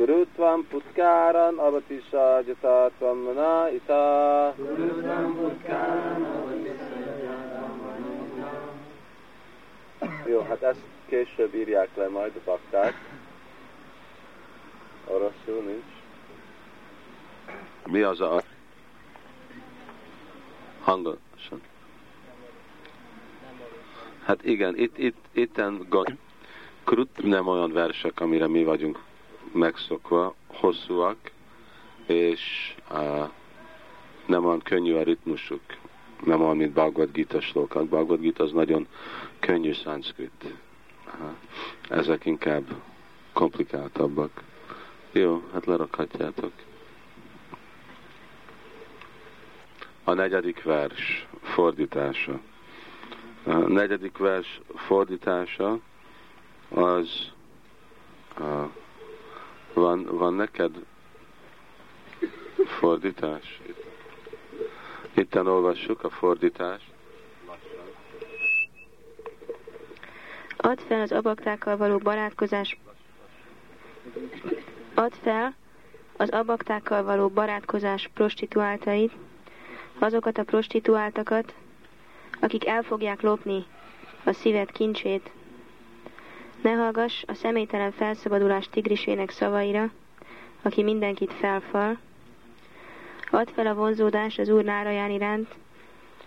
Kurutvam putkaran avatisa jata tvam mana ita Jó, hát ezt később írják le majd a bakták. Oroszul nincs. Mi az a hangosan? Hát igen, itt, itt, itten krut nem olyan versek, amire mi vagyunk megszokva, hosszúak, és uh, nem olyan könnyű a ritmusuk, nem olyan, mint Bhagavad Gita slokak. Bhagavad Gita az nagyon könnyű szanszkrit. Ezek inkább komplikáltabbak. Jó, hát lerakhatjátok. A negyedik vers fordítása. A negyedik vers fordítása az a, van, van neked fordítás? Itten olvassuk a fordítást. Add fel az abaktákkal való barátkozás Add fel az abaktákkal való barátkozás prostituáltait, azokat a prostituáltakat, akik el fogják lopni a szíved kincsét. Ne hallgass a személytelen felszabadulás tigrisének szavaira, aki mindenkit felfal. Add fel a vonzódás az Úr Náraján iránt,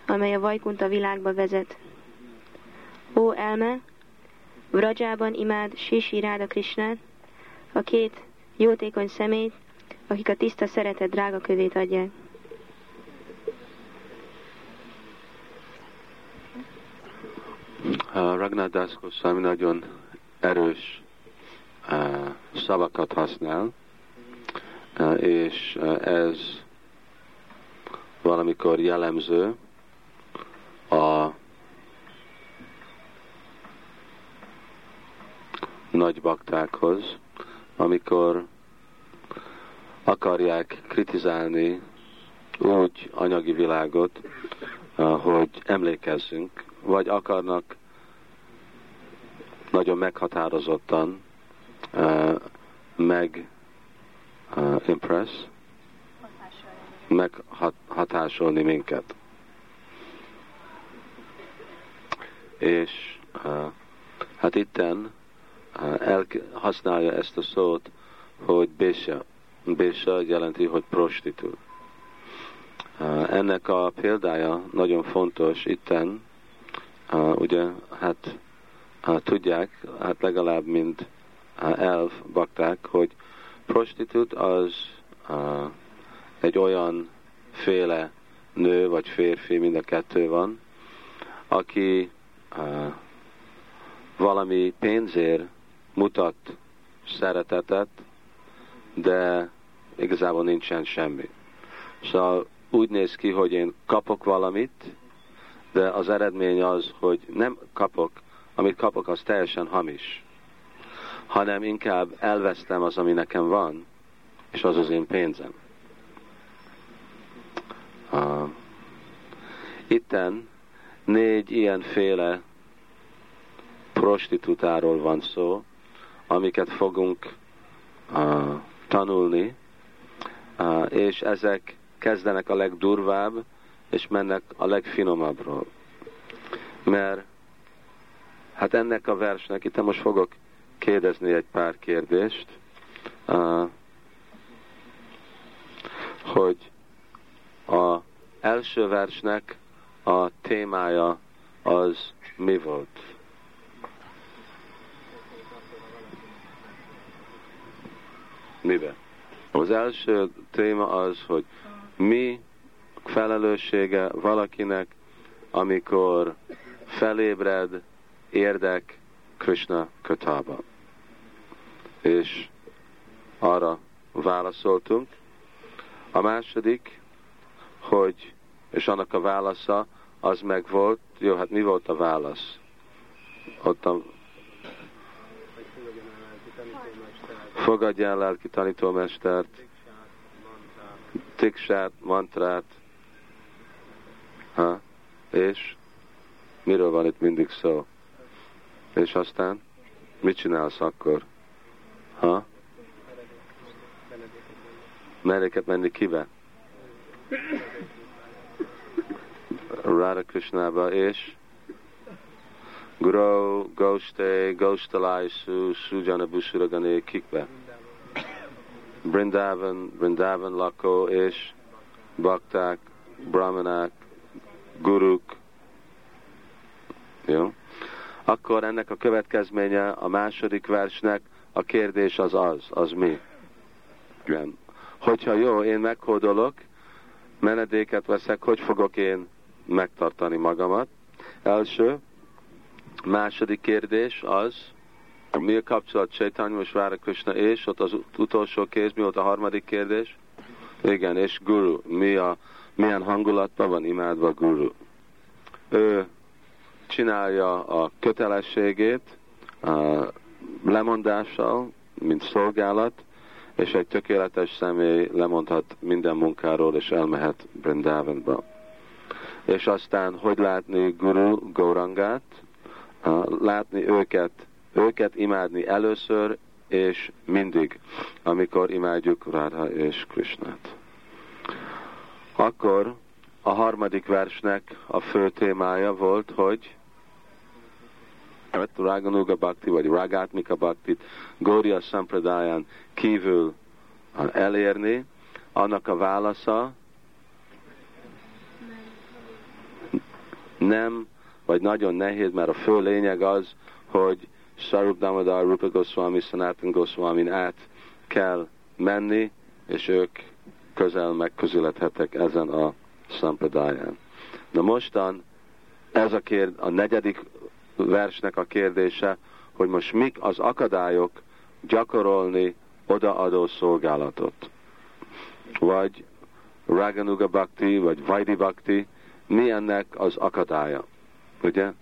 amely a Vajkunta világba vezet. Ó elme, Vrajában imád Sisi Ráda Krisnát, a két jótékony szemét, akik a tiszta szeretet drága kövét adják. Ragnar Das Goswami nagyon erős uh, szavakat használ, uh, és uh, ez valamikor jellemző a nagy baktákhoz, amikor akarják kritizálni úgy anyagi világot, hogy emlékezzünk, vagy akarnak nagyon meghatározottan uh, meg uh, impress, meghatásolni minket. És uh, hát itten el, használja ezt a szót, hogy bésa. Bésa jelenti, hogy prostitút. Ennek a példája nagyon fontos itten, ugye, hát tudják, hát legalább mint elf bakták, hogy prostitút az egy olyan féle nő vagy férfi, mind a kettő van, aki valami pénzért mutat szeretetet, de igazából nincsen semmi. Szóval úgy néz ki, hogy én kapok valamit, de az eredmény az, hogy nem kapok, amit kapok, az teljesen hamis, hanem inkább elvesztem az, ami nekem van, és az az én pénzem. Uh, itten négy ilyenféle prostitútáról van szó, amiket fogunk uh, tanulni, uh, és ezek kezdenek a legdurvább, és mennek a legfinomabbról. Mert hát ennek a versnek, itt most fogok kérdezni egy pár kérdést, hogy a első versnek a témája az mi volt? Mibe? Az első téma az, hogy mi felelőssége valakinek, amikor felébred érdek Krishna kötába. És arra válaszoltunk, A második, hogy, és annak a válasza, az meg volt, jó, hát mi volt a válasz? Ott a, fogadjál lelki tanítómestert, tiksát, mantrát, ha? és miről van itt mindig szó? És aztán mit csinálsz akkor? Ha? Meréket menni kibe? Radha Krishnába és Guru, Goste, Gostalaisu, Sujana Busuragané kikbe? Brindavan, Brindavan lakó és bakták, brahmanák, guruk. Jó? Akkor ennek a következménye a második versnek a kérdés az az, az mi? Igen. Hogyha jó, én meghódolok, menedéket veszek, hogy fogok én megtartani magamat? Első. Második kérdés az, mi a kapcsolat Chaitanya és Várakrishna és ott az utolsó kéz, mi volt a harmadik kérdés? Igen, és Guru. Mi a, milyen hangulatban van imádva Guru? Ő csinálja a kötelességét a lemondással, mint szolgálat, és egy tökéletes személy lemondhat minden munkáról, és elmehet Brindavanba. És aztán, hogy látni Guru Gaurangát? Látni őket őket imádni először és mindig, amikor imádjuk Radha és Krishnát. Akkor a harmadik versnek a fő témája volt, hogy Raganuga Bhakti, vagy Ragatmika Bhakti Gória Sampradayán kívül elérni, annak a válasza nem, vagy nagyon nehéz, mert a fő lényeg az, hogy Sarup Damodar, Rupa Goswami, Sanatan Goswami át kell menni, és ők közel megközülethetek ezen a szampradáján. Na mostan ez a, kérd, a negyedik versnek a kérdése, hogy most mik az akadályok gyakorolni odaadó szolgálatot. Vagy Raganuga Bhakti, vagy Vaidi Bhakti, ennek az akadálya. Ugye?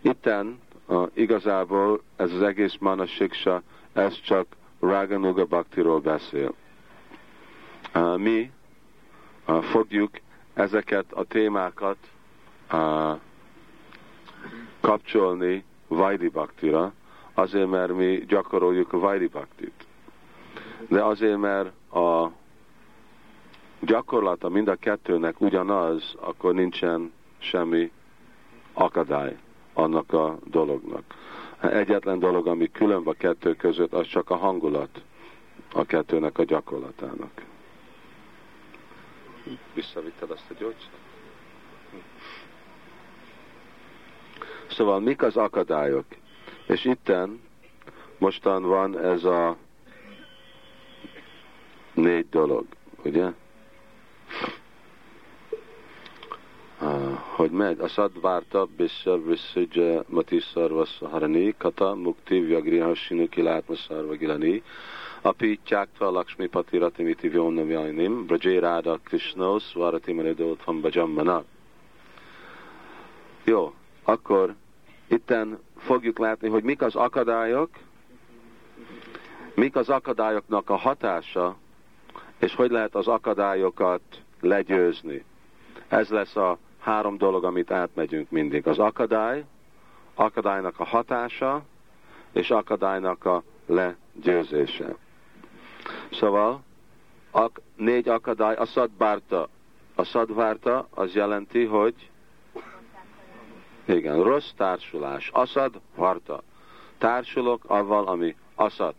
Itten a, igazából ez az egész Mana Siksa, ez csak Raganuga Bhaktiról beszél. Uh, mi uh, fogjuk ezeket a témákat uh, kapcsolni Vaidi Bhaktira, azért, mert mi gyakoroljuk a Vaidi Bhaktit. De azért, mert a gyakorlata mind a kettőnek ugyanaz, akkor nincsen semmi akadály annak a dolognak. Egyetlen dolog, ami különb a kettő között, az csak a hangulat a kettőnek a gyakorlatának. Visszavitted azt a gyógyszert? Szóval mik az akadályok? És itten mostan van ez a négy dolog, ugye? hogy megy. A szadvárta Bisha Vrisszidja Mati Szarva Harani Kata Mukti Vyagriha Sinuki Látma Szarva Gilani Api Tyáktva Lakshmi Pati Ratimiti Vyonnam Jainim Brajé Ráda Krishna Svarati Manidótvam Bajammana Jó, akkor itten fogjuk látni, hogy mik az akadályok, mik az akadályoknak a hatása, és hogy lehet az akadályokat legyőzni. Ez lesz a három dolog, amit átmegyünk mindig. Az akadály, akadálynak a hatása, és akadálynak a legyőzése. Szóval a négy akadály, a szadvárta. A szadvárta az jelenti, hogy igen, rossz társulás. Aszad, varta. Társulok avval, ami aszat.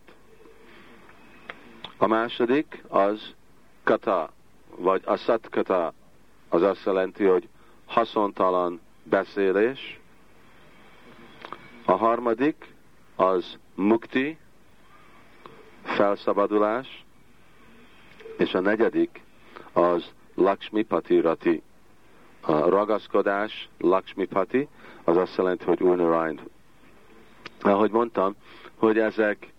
A második az kata, vagy aszat kata. Az azt jelenti, hogy haszontalan beszélés. A harmadik az mukti, felszabadulás, és a negyedik az Lakshmipati Rati. A ragaszkodás, Lakshmipati, az azt jelenti, hogy Unarind. Ahogy mondtam, hogy ezek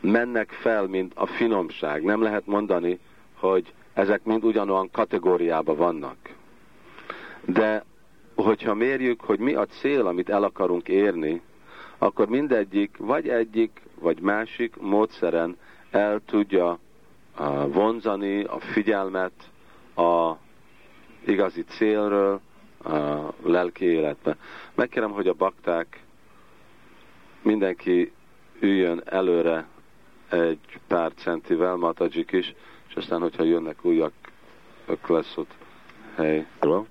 mennek fel, mint a finomság. Nem lehet mondani, hogy ezek mind ugyanolyan kategóriában vannak. De hogyha mérjük, hogy mi a cél, amit el akarunk érni, akkor mindegyik vagy egyik, vagy másik módszeren el tudja vonzani a figyelmet a igazi célről, a lelki életbe. Megkérem, hogy a bakták mindenki üljön előre egy pár centivel, Matajik is, és aztán, hogyha jönnek újak, akkor lesz ott helyről.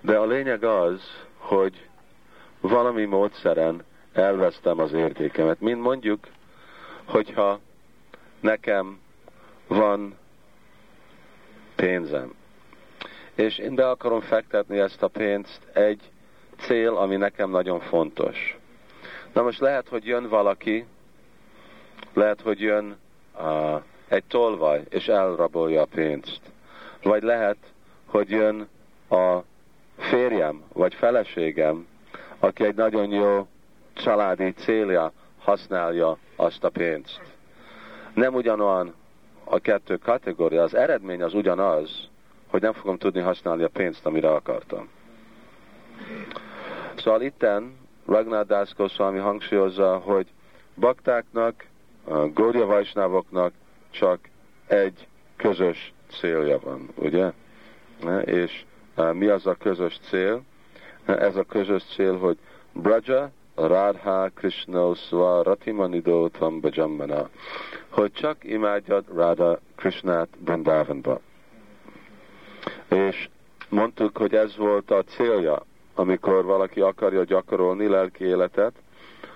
De a lényeg az, hogy valami módszeren elvesztem az értékemet. Mint mondjuk, hogyha nekem van pénzem, és én be akarom fektetni ezt a pénzt egy cél, ami nekem nagyon fontos. Na most lehet, hogy jön valaki, lehet, hogy jön uh, egy tolvaj, és elrabolja a pénzt. Vagy lehet, hogy jön a férjem, vagy feleségem, aki egy nagyon jó családi célja használja azt a pénzt. Nem ugyanolyan a kettő kategória, az eredmény az ugyanaz, hogy nem fogom tudni használni a pénzt, amire akartam. Szóval itten Ragnar Das Goswami hangsúlyozza, hogy baktáknak, Gaudiya Vajsnávoknak csak egy közös célja van, ugye? És mi az a közös cél? Ez a közös cél, hogy Braja Radha Krishna Sva Ratimanido Tam Bajamana, hogy csak imádjad Radha Krishnát Brindavanba. És mondtuk, hogy ez volt a célja, amikor valaki akarja gyakorolni lelki életet,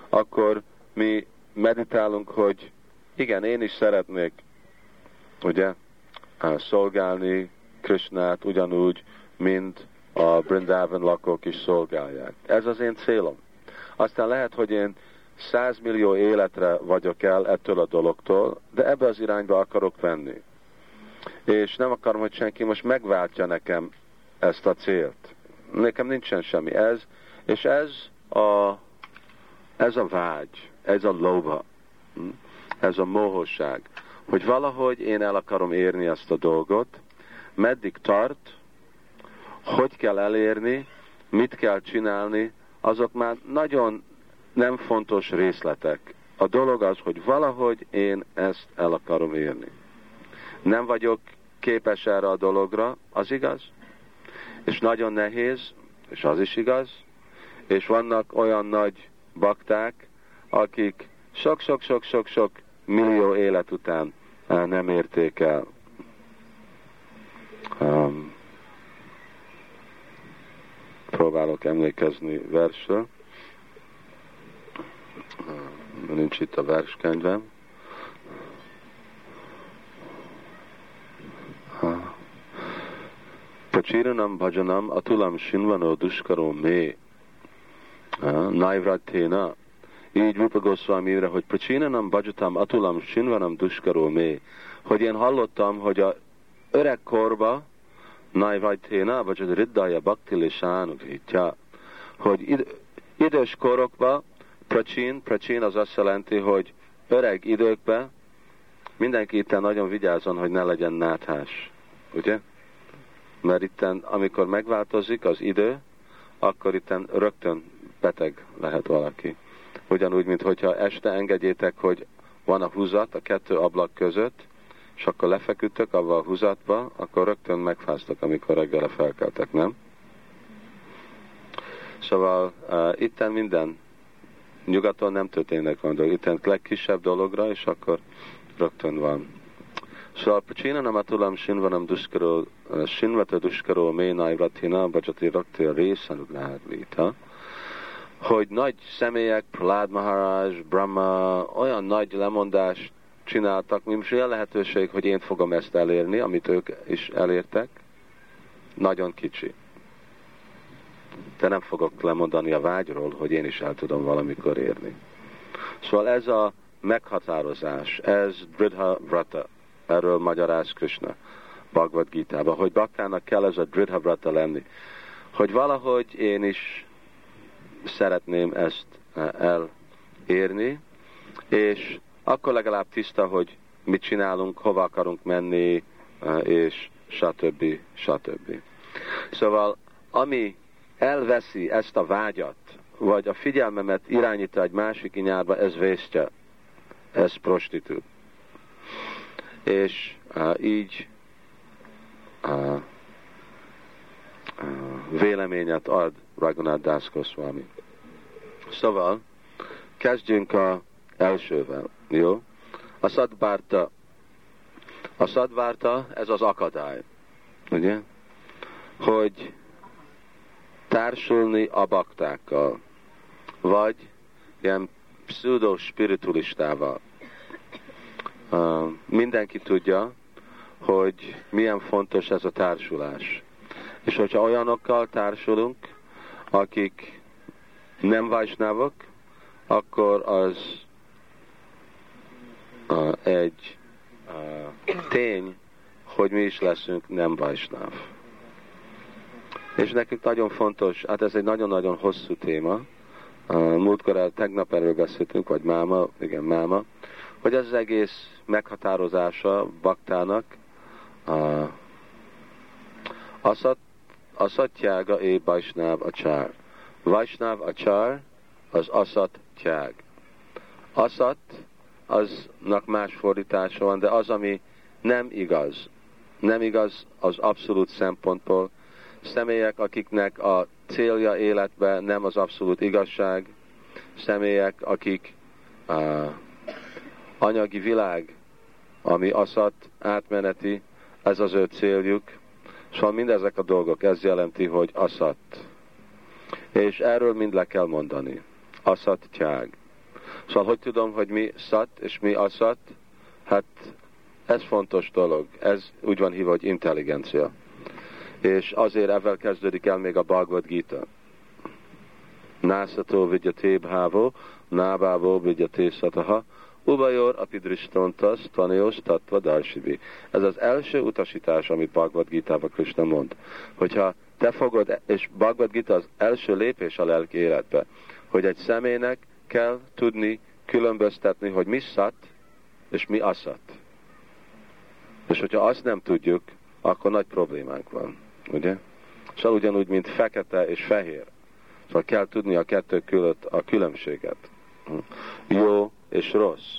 akkor mi meditálunk, hogy igen, én is szeretnék, ugye, szolgálni Krishnát ugyanúgy, mint a Brindavan lakók is szolgálják. Ez az én célom. Aztán lehet, hogy én százmillió életre vagyok el ettől a dologtól, de ebbe az irányba akarok venni. És nem akarom, hogy senki most megváltja nekem ezt a célt. Nekem nincsen semmi. Ez, és ez a, ez a vágy, ez a lova, hm? ez a mohóság, hogy valahogy én el akarom érni ezt a dolgot, meddig tart, hogy kell elérni, mit kell csinálni, azok már nagyon nem fontos részletek. A dolog az, hogy valahogy én ezt el akarom érni. Nem vagyok képes erre a dologra, az igaz? És nagyon nehéz, és az is igaz. És vannak olyan nagy bakták, akik sok-sok-sok-sok-sok millió élet után eh, nem érték el. Um, próbálok emlékezni versről. Nincs itt a verskönyvem. Prachiranam bhajanam atulam shinvano duskaro me naivraténa. Így Rupa Goswami hogy Prachiranam bhajatam atulam shinvanam duskaro me. Hogy én hallottam, hogy a öreg korba Naivajténa, vagy az Riddaja Bhakti Lisánuvítja, hogy id- idős korokban pracsin, pracsin az azt jelenti, hogy öreg időkben mindenki itt nagyon vigyázzon, hogy ne legyen náthás. Ugye? Mert itt, amikor megváltozik az idő, akkor itt rögtön beteg lehet valaki. Ugyanúgy, mint hogyha este engedjétek, hogy van a húzat a kettő ablak között, és akkor lefeküdtök abba a húzatba, akkor rögtön megfáztak, amikor reggelre felkeltek, nem? Szóval uh, itten minden nyugaton nem történnek van dolog. Itten legkisebb dologra, és akkor rögtön van. Szóval nem atulam sinvanam duskaro, sinvata duskaro ménai vratina, bajati rakti a részan vita, hogy nagy személyek, Prahlad Maharaj, Brahma, olyan nagy lemondást csináltak, nincs olyan lehetőség, hogy én fogom ezt elérni, amit ők is elértek. Nagyon kicsi. De nem fogok lemondani a vágyról, hogy én is el tudom valamikor érni. Szóval ez a meghatározás, ez Dridha Vrata, erről magyaráz Krishna Bhagavad Gita-ba, hogy baktának kell ez a Dridha Vrata lenni, hogy valahogy én is szeretném ezt elérni, és akkor legalább tiszta, hogy mit csinálunk, hova akarunk menni, és stb. stb. Szóval, ami elveszi ezt a vágyat, vagy a figyelmemet irányítja egy másik inyárba, ez vésztje, ez prostitút. És uh, így uh, uh, véleményet ad Raghunath Das Goswami. Szóval, kezdjünk a elsővel, jó? A szadvárta, a szadvárta, ez az akadály, ugye? Hogy társulni a baktákkal, vagy ilyen pseudo-spiritualistával. Uh, mindenki tudja, hogy milyen fontos ez a társulás. És hogyha olyanokkal társulunk, akik nem vajsnávok, akkor az egy tény, hogy mi is leszünk nem vajsnáv. És nekünk nagyon fontos, hát ez egy nagyon-nagyon hosszú téma, múltkor el, tegnap erről beszéltünk, vagy máma, igen, máma, hogy ez az egész meghatározása baktának uh, aszat, aszatjága é bajsnáv a csár. Vajsnáv a csár az aszat tyág. Aszat aznak más fordítása van, de az, ami nem igaz. Nem igaz az abszolút szempontból. Személyek, akiknek a célja életben nem az abszolút igazság, személyek, akik uh, anyagi világ, ami aszat, átmeneti, ez az ő céljuk. Szóval mindezek a dolgok, ez jelenti, hogy aszat. És erről mind le kell mondani. Aszat tyág. Szóval hogy tudom, hogy mi szat és mi aszat? Hát ez fontos dolog. Ez úgy van hívva, hogy intelligencia. És azért ezzel kezdődik el még a Bhagavad Gita. Nászató vigyate bhávó, nábávó vigyate szataha, Ubajor apidristontas tanios tatva darsibi. Ez az első utasítás, amit Bhagavad gita Krishna mond. Hogyha te fogod, és Bhagavad Gita az első lépés a lelki életbe, hogy egy személynek kell tudni különböztetni, hogy mi szat és mi aszat. És hogyha azt nem tudjuk, akkor nagy problémánk van, ugye? Szóval ugyanúgy, mint fekete és fehér. Szóval kell tudni a kettő között a különbséget. Jó és rossz.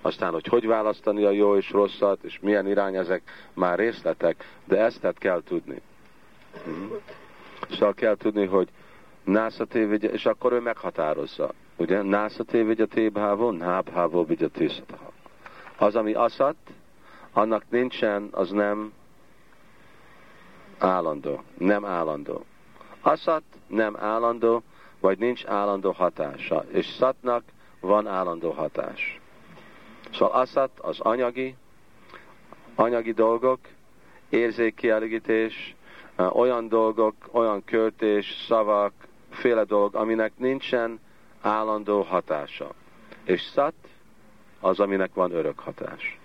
Aztán, hogy hogy választani a jó és rosszat, és milyen irány ezek már részletek, de ezt kell tudni. Szóval kell tudni, hogy Násza tévigye, és akkor ő meghatározza. Ugye? Násza tévigye tébhávó, nábhávó vigye tészataha. Az, ami aszat, annak nincsen, az nem állandó. Nem állandó. Aszat nem állandó, vagy nincs állandó hatása. És szatnak van állandó hatás. Szóval aszat az anyagi, anyagi dolgok, érzékkielégítés, olyan dolgok, olyan költés, szavak, féle dolog, aminek nincsen állandó hatása. És szat az, aminek van örök hatás.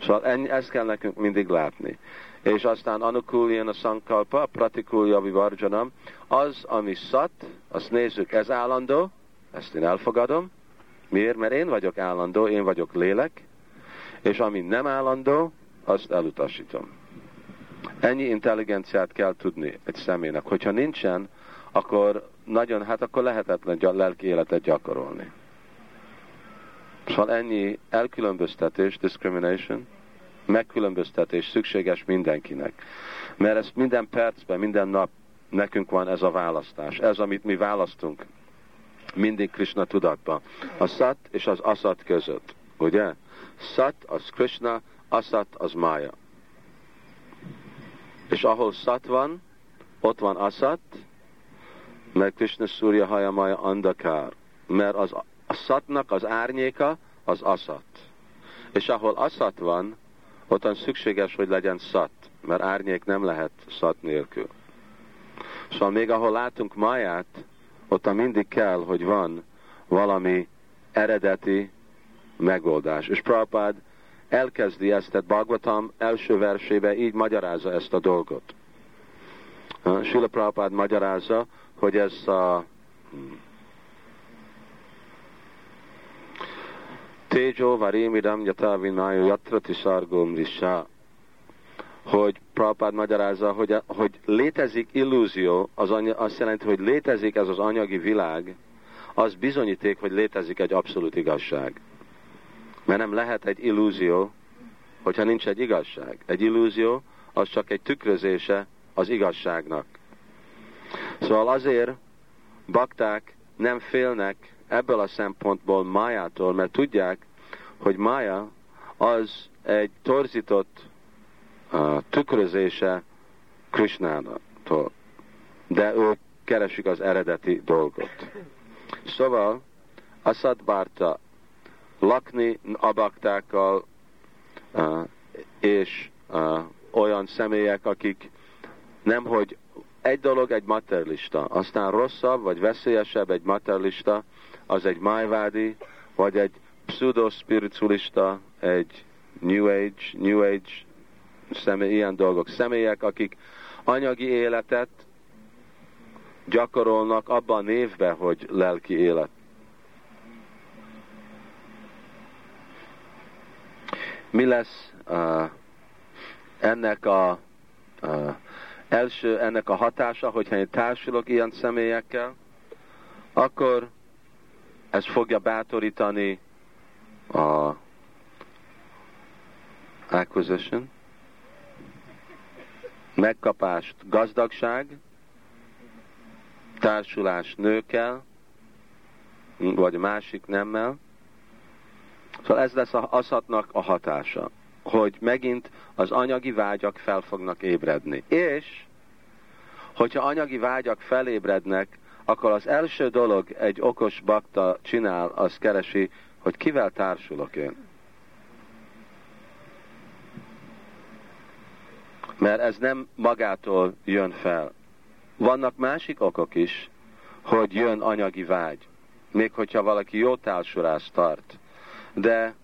Szóval ennyi, ezt kell nekünk mindig látni. És aztán anukuljen a sankalpa, pratikulja vivarjanam, az, ami szat, azt nézzük, ez állandó, ezt én elfogadom. Miért? Mert én vagyok állandó, én vagyok lélek, és ami nem állandó, azt elutasítom. Ennyi intelligenciát kell tudni egy személynek. Hogyha nincsen, akkor nagyon, hát akkor lehetetlen lelki életet gyakorolni. Szóval ennyi elkülönböztetés, discrimination, megkülönböztetés szükséges mindenkinek. Mert ezt minden percben, minden nap nekünk van ez a választás. Ez, amit mi választunk mindig Krishna tudatban. A szat és az aszat között. Ugye? Szat az Krishna, aszat az Maya. És ahol szat van, ott van aszat, mert Krishna Surya Hayamaya Andakár, mert az, a szatnak az árnyéka az aszat. És ahol aszat van, ottan szükséges, hogy legyen szat, mert árnyék nem lehet szat nélkül. Szóval még ahol látunk máját, ottan mindig kell, hogy van valami eredeti megoldás. És Prabhupád elkezdi ezt, tehát Bhagavatam első versébe így magyarázza ezt a dolgot. Sula Prabhupád magyarázza, hogy ez a Tejo varémidam yata vinájo yatra tisargom risha. hogy Prabhupád magyarázza, hogy, hogy létezik illúzió, az anya, azt jelenti, hogy létezik ez az anyagi világ, az bizonyíték, hogy létezik egy abszolút igazság. Mert nem lehet egy illúzió, hogyha nincs egy igazság. Egy illúzió az csak egy tükrözése az igazságnak. Szóval azért bakták nem félnek ebből a szempontból májától, mert tudják, hogy mája az egy torzított uh, tükrözése Krishnától. De ők keresik az eredeti dolgot. Szóval Asadbárta lakni abaktákkal uh, és uh, olyan személyek, akik nemhogy egy dolog egy materialista, aztán rosszabb vagy veszélyesebb egy materialista, az egy májvádi, vagy egy pseudo-spiritualista, egy New Age, New Age személy, ilyen dolgok. Személyek, akik anyagi életet gyakorolnak abban névben, hogy lelki élet. Mi lesz uh, ennek a uh, első ennek a hatása, hogyha én társulok ilyen személyekkel, akkor ez fogja bátorítani a acquisition, megkapást gazdagság, társulás nőkkel, vagy másik nemmel. Szóval ez lesz a azhatnak a hatása, hogy megint az anyagi vágyak fel fognak ébredni. És, hogyha anyagi vágyak felébrednek, akkor az első dolog egy okos bakta csinál, az keresi, hogy kivel társulok én. Mert ez nem magától jön fel. Vannak másik okok is, hogy jön anyagi vágy. Még hogyha valaki jó társulást tart. De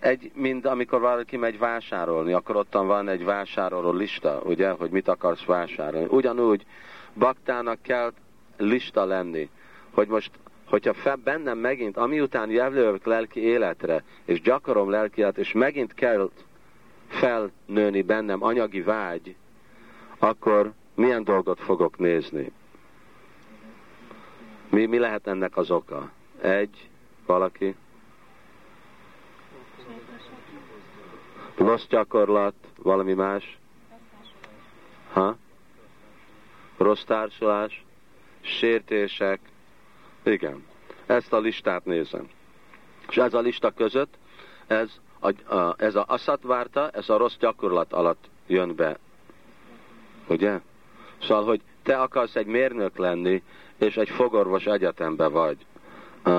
egy, mint amikor valaki megy vásárolni, akkor ottan van egy vásároló lista, ugye, hogy mit akarsz vásárolni. Ugyanúgy baktának kell lista lenni, hogy most, hogyha fel bennem megint, amiután jelölök lelki életre, és gyakarom lelki életre, és megint kell felnőni bennem anyagi vágy, akkor milyen dolgot fogok nézni? Mi, mi lehet ennek az oka? Egy, valaki? Rossz gyakorlat, valami más? Ha? Rossz társulás? Sértések? Igen. Ezt a listát nézem. És ez a lista között, ez a, a, ez a aszatvárta, ez a rossz gyakorlat alatt jön be. Ugye? Szóval, hogy te akarsz egy mérnök lenni, és egy fogorvos egyetembe vagy,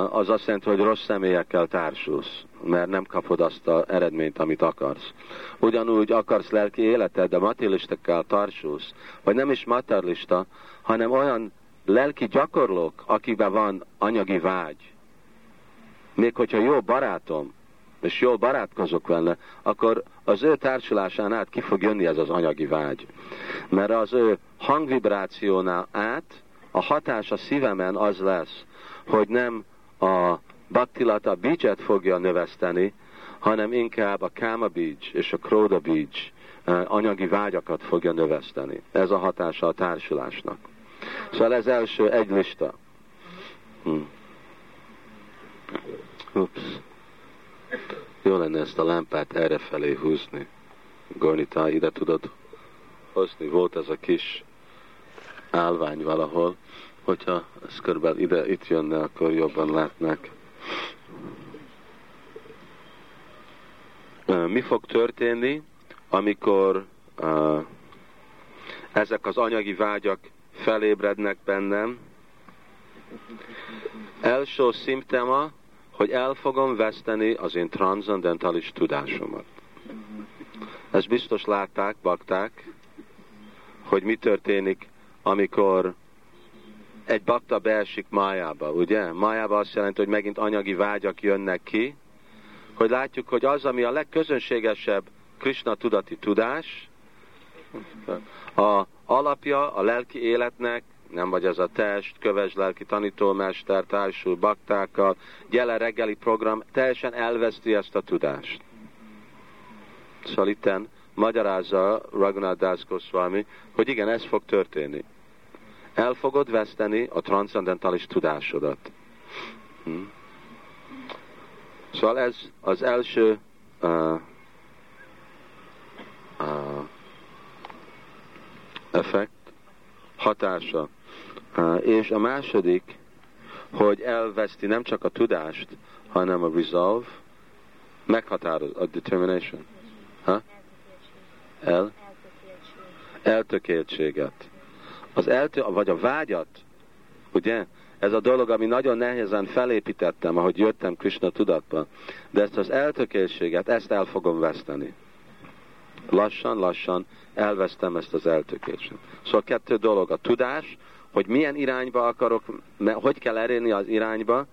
az azt jelenti, hogy rossz személyekkel társulsz, mert nem kapod azt az eredményt, amit akarsz. Ugyanúgy akarsz lelki életed, de materialistekkel társulsz, vagy nem is materialista, hanem olyan lelki gyakorlók, akiben van anyagi vágy. Még hogyha jó barátom, és jól barátkozok vele, akkor az ő társulásán át ki fog jönni ez az anyagi vágy. Mert az ő hangvibrációnál át a hatás a szívemen az lesz, hogy nem a baktilata bícset fogja növeszteni, hanem inkább a káma bícs és a króda bícs eh, anyagi vágyakat fogja növeszteni. Ez a hatása a társulásnak. Szóval ez első egy lista. Hm. Ups. Jó lenne ezt a lámpát erre felé húzni. Gornita, ide tudod hozni. Volt ez a kis állvány valahol. Hogyha ez körülbelül ide, itt jönne, akkor jobban látnák. Mi fog történni, amikor uh, ezek az anyagi vágyak felébrednek bennem? Első szimptoma, hogy el fogom veszteni az én transzendentális tudásomat. Ezt biztos látták, bakták, hogy mi történik, amikor egy bakta beesik májába, ugye? Májába azt jelenti, hogy megint anyagi vágyak jönnek ki, hogy látjuk, hogy az, ami a legközönségesebb Krishna tudati tudás, a alapja a lelki életnek, nem vagy ez a test, köves lelki tanítómester, társul baktákkal, gyele reggeli program, teljesen elveszti ezt a tudást. Szóval itten magyarázza Raghunath Das Goswami, hogy igen, ez fog történni. El fogod veszteni a transzendentális tudásodat. Hm? Szóval ez az első uh, uh, effekt, hatása. Uh, és a második, hogy elveszti nem csak a tudást, hanem a resolve, meghatároz, a determination. Ha? El? Eltökéltséget. Az eltö, vagy a vágyat, ugye? Ez a dolog, ami nagyon nehézen felépítettem, ahogy jöttem Krishna tudatba. De ezt az eltökéltséget, ezt el fogom veszteni. Lassan, lassan elvesztem ezt az eltökéltséget. Szóval kettő dolog. A tudás, hogy milyen irányba akarok, hogy kell elérni az irányba,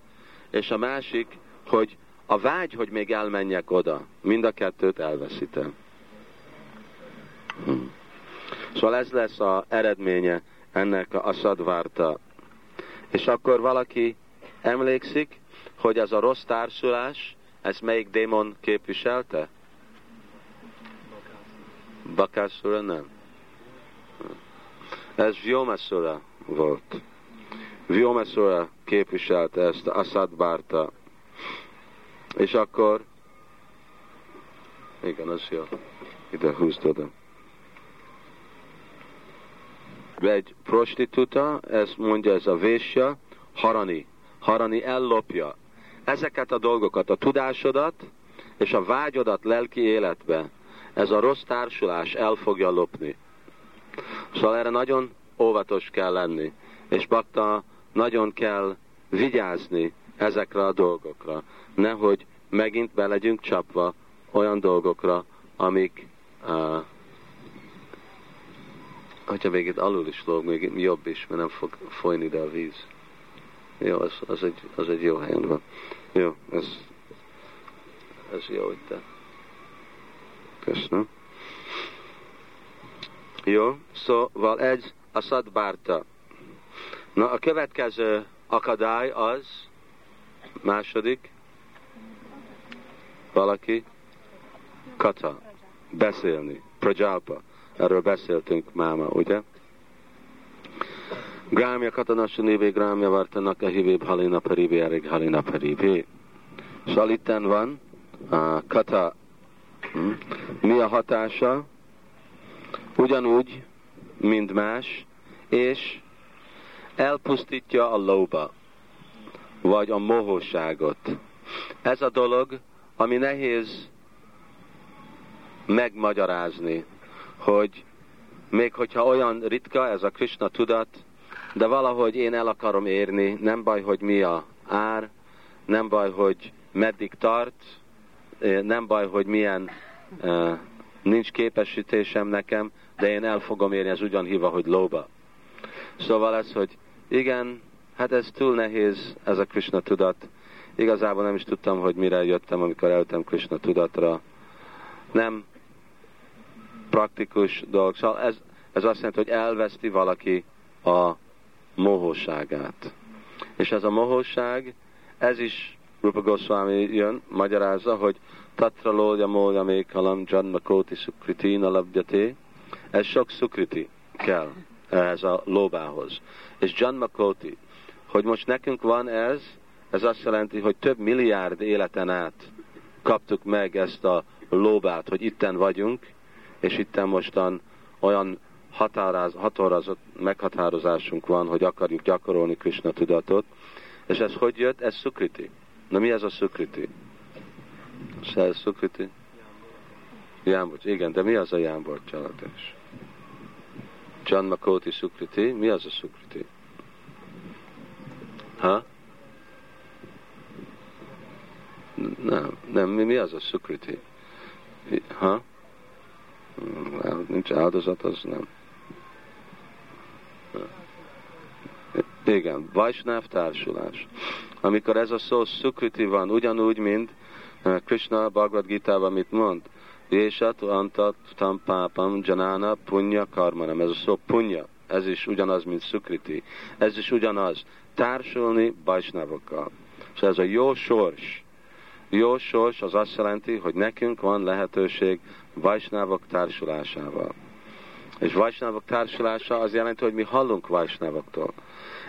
és a másik, hogy a vágy, hogy még elmenjek oda, mind a kettőt elveszítem. Hmm. Szóval ez lesz az eredménye ennek a szadvárta. És akkor valaki emlékszik, hogy ez a rossz társulás, ez melyik démon képviselte? Bakászura nem. Ez Vyomasura volt. Vyomasura képviselte ezt a Asadbárta. És akkor, igen, az jó. Ide húzd oda. Egy prostituta, ez mondja, ez a vésja, harani. Harani ellopja. Ezeket a dolgokat, a tudásodat és a vágyodat lelki életbe, ez a rossz társulás el fogja lopni. Szóval erre nagyon óvatos kell lenni, és bakta nagyon kell vigyázni ezekre a dolgokra. Nehogy megint be csapva olyan dolgokra, amik uh, hogyha még itt alul is lóg, még jobb is, mert nem fog folyni ide a víz. Jó, az, az, egy, az egy jó helyen van. Jó, ez, ez jó, te. Köszönöm. Jó, szóval ez a szadbárta. Na, a következő akadály az, második, valaki, kata, beszélni, prajalpa. Erről beszéltünk máma, ugye? Grámja katanasa névé grámja vartanak a hívib halina peribi erig halina peribi. Szóval van a kata. Hm? Mi a hatása? Ugyanúgy, mint más, és elpusztítja a lóba, vagy a mohóságot. Ez a dolog, ami nehéz megmagyarázni hogy még hogyha olyan ritka ez a Krishna tudat, de valahogy én el akarom érni, nem baj, hogy mi a ár, nem baj, hogy meddig tart, eh, nem baj, hogy milyen uh, nincs képesítésem nekem, de én el fogom érni, ez ugyan híva, hogy lóba. Szóval ez, hogy igen, hát ez túl nehéz, ez a Krishna tudat. Igazából nem is tudtam, hogy mire jöttem, amikor eljöttem Krishna tudatra. Nem praktikus dolog. Szóval ez, ez azt jelenti, hogy elveszti valaki a mohóságát. És ez a mohóság, ez is Rupa Goswami jön, magyarázza, hogy Tatra lója mója mékalam janma kóti sukriti nalabjate. Ez sok sukriti kell ehhez a lóbához. És janma kóti, hogy most nekünk van ez, ez azt jelenti, hogy több milliárd életen át kaptuk meg ezt a lóbát, hogy itten vagyunk, és itt mostan olyan határoz, határozott meghatározásunk van, hogy akarjuk gyakorolni Krishna tudatot, és ez hogy jött? Ez szukriti. Na mi ez a szukriti? Ez szukriti? Jámbort. Igen, de mi az a jámbort csalatás? John Makoti szukriti. Mi az a szukriti? Ha? Nem, nem, mi, mi az a szukriti? Ha? Nincs áldozat, az nem. Igen, Vajsnáv társulás. Amikor ez a szó szukriti van, ugyanúgy, mint eh, Krishna Bhagavad Gita-ban mit mond? Vésat antat tam pápam janana punya karmanam. Ez a szó punya. Ez is ugyanaz, mint szukriti. Ez is ugyanaz. Társulni Vajsnavokkal. És ez a jó sors. Jó sors az azt jelenti, hogy nekünk van lehetőség Vajsnávok társulásával. És Vajsnávok társulása az jelenti, hogy mi hallunk Vajsnávoktól.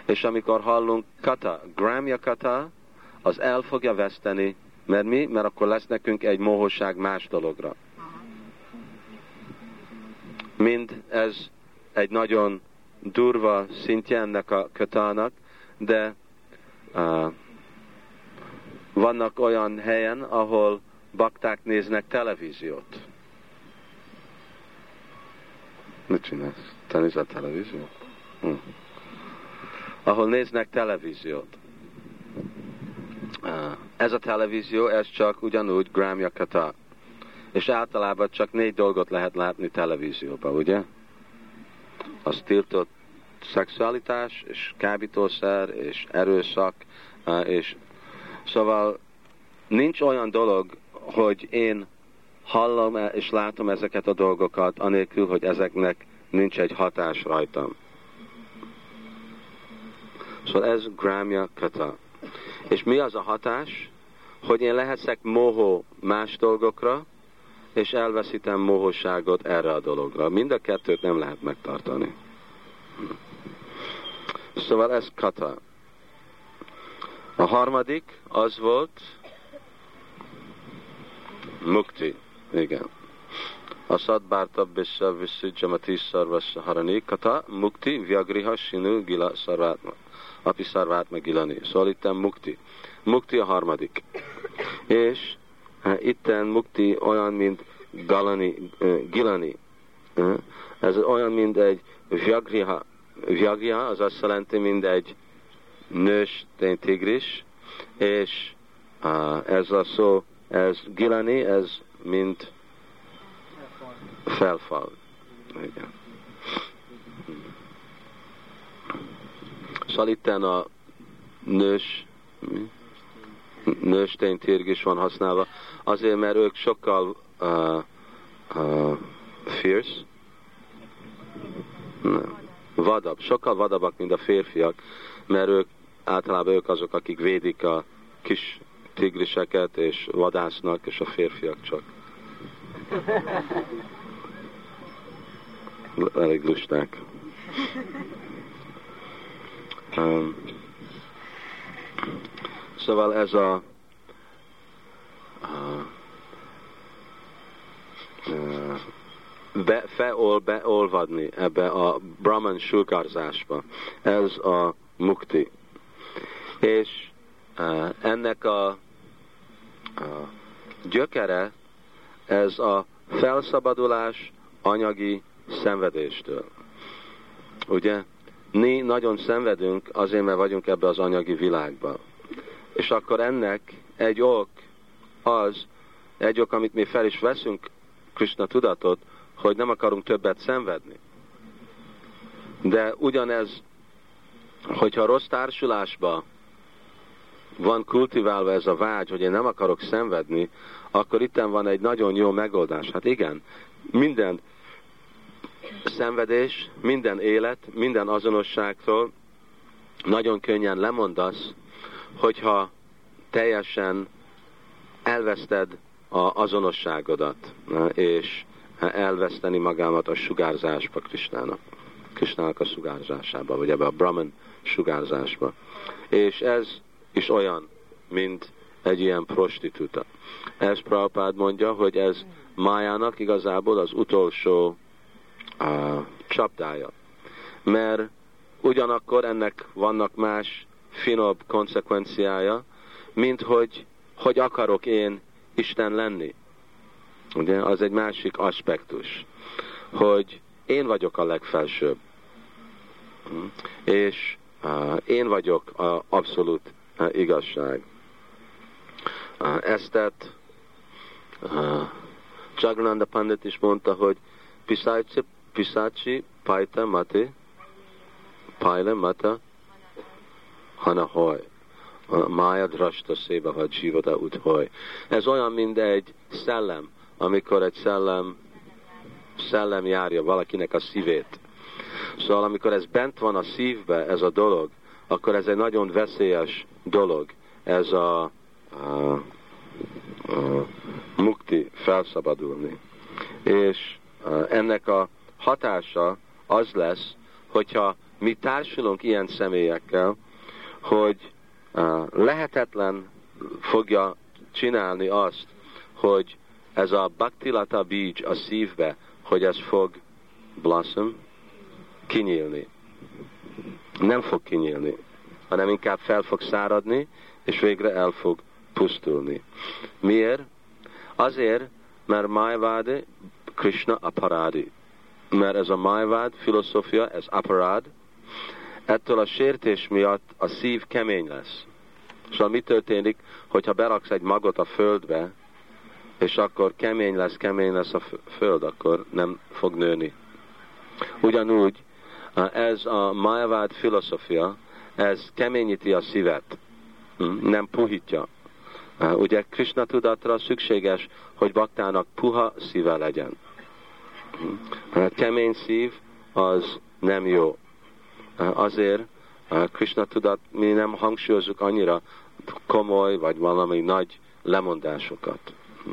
És amikor hallunk kata, gramja kata, az el fogja veszteni, mert mi? Mert akkor lesz nekünk egy mohóság más dologra. Mind ez egy nagyon durva szintje ennek a katának, de uh, vannak olyan helyen, ahol bakták néznek televíziót. Mit csinálsz? Te nézel televíziót? Hm. Ahol néznek televíziót. Ez a televízió, ez csak ugyanúgy gramja kata. És általában csak négy dolgot lehet látni televízióban, ugye? Az tiltott szexualitás, és kábítószer, és erőszak, és szóval nincs olyan dolog, hogy én hallom -e és látom ezeket a dolgokat, anélkül, hogy ezeknek nincs egy hatás rajtam. Szóval ez grámja kata. És mi az a hatás? Hogy én lehetek mohó más dolgokra, és elveszítem mohóságot erre a dologra. Mind a kettőt nem lehet megtartani. Szóval ez kata. A harmadik az volt mukti. Igen. A szadbárta bissa visszügyamati szarvassa harani kata mukti viagriha sinu gila szarvátma. Api szarvátma gilani. Szóval itten mukti. Mukti a harmadik. És hát, itten mukti olyan, mint galani, gilani. Ez olyan, mint egy viagriha. Viagriha az azt jelenti, mint egy nős tigris, és ez a szó, ez gilani, ez mint felfal. Igen. Szóval itt a nős, nőstény tirgis van használva, azért, mert ők sokkal uh, uh, fierce, nem, vadabb, sokkal vadabbak, mint a férfiak, mert ők általában ők azok, akik védik a kis tigriseket, és vadásznak, és a férfiak csak. Elég lusták. Um, szóval ez a uh, uh, be, feol, beolvadni ebbe a Brahman sugarzásba. Ez a mukti. És ennek a, a gyökere ez a felszabadulás anyagi szenvedéstől. Ugye? Mi nagyon szenvedünk azért, mert vagyunk ebbe az anyagi világba. És akkor ennek egy ok az, egy ok, amit mi fel is veszünk Krishna tudatot, hogy nem akarunk többet szenvedni. De ugyanez, hogyha rossz társulásba van kultiválva ez a vágy, hogy én nem akarok szenvedni, akkor itten van egy nagyon jó megoldás. Hát igen, minden szenvedés, minden élet, minden azonosságtól nagyon könnyen lemondasz, hogyha teljesen elveszted az azonosságodat, és elveszteni magámat a sugárzásba Krisnának. Krisnának a sugárzásába, vagy ebbe a Brahman sugárzásba. És ez is olyan, mint egy ilyen prostituta. Ez Prabhupád mondja, hogy ez Májának igazából az utolsó uh, csapdája. Mert ugyanakkor ennek vannak más finobb konsekvenciája, mint hogy, hogy akarok én Isten lenni. Ugye, az egy másik aspektus, hogy én vagyok a legfelsőbb. És uh, én vagyok a abszolút igazság. Ezt tett uh, Jagananda Pandit is mondta, hogy Pisácsi, Pisácsi Pajta Mate Pajle Mata Hanahoy. Mája drasta szébe, ha dzsivada uthoy. Ez olyan, mint egy szellem, amikor egy szellem, szellem járja valakinek a szívét. Szóval amikor ez bent van a szívbe, ez a dolog, akkor ez egy nagyon veszélyes dolog. Ez a, a uh, mukti, felszabadulni. És ennek a hatása az lesz, hogyha mi társulunk ilyen személyekkel, hogy lehetetlen fogja csinálni azt, hogy ez a baktilata bíj a szívbe, hogy ez fog blossom, kinyílni. Nem fog kinyílni, hanem inkább fel fog száradni, és végre el fog pusztulni. Miért? Azért, mert Mayavadi Krishna aparádi. Mert ez a Mayavad filozófia, ez aparád, ettől a sértés miatt a szív kemény lesz. Szóval mi történik, hogyha beraksz egy magot a földbe, és akkor kemény lesz, kemény lesz a föld, akkor nem fog nőni. Ugyanúgy ez a Mayavad filozófia, ez keményíti a szívet, hm? nem puhítja. Ugye Krishna tudatra szükséges, hogy baktának puha szíve legyen. Hm? A kemény szív az nem jó. Azért Krishna tudat mi nem hangsúlyozunk annyira komoly vagy valami nagy lemondásokat. Hm?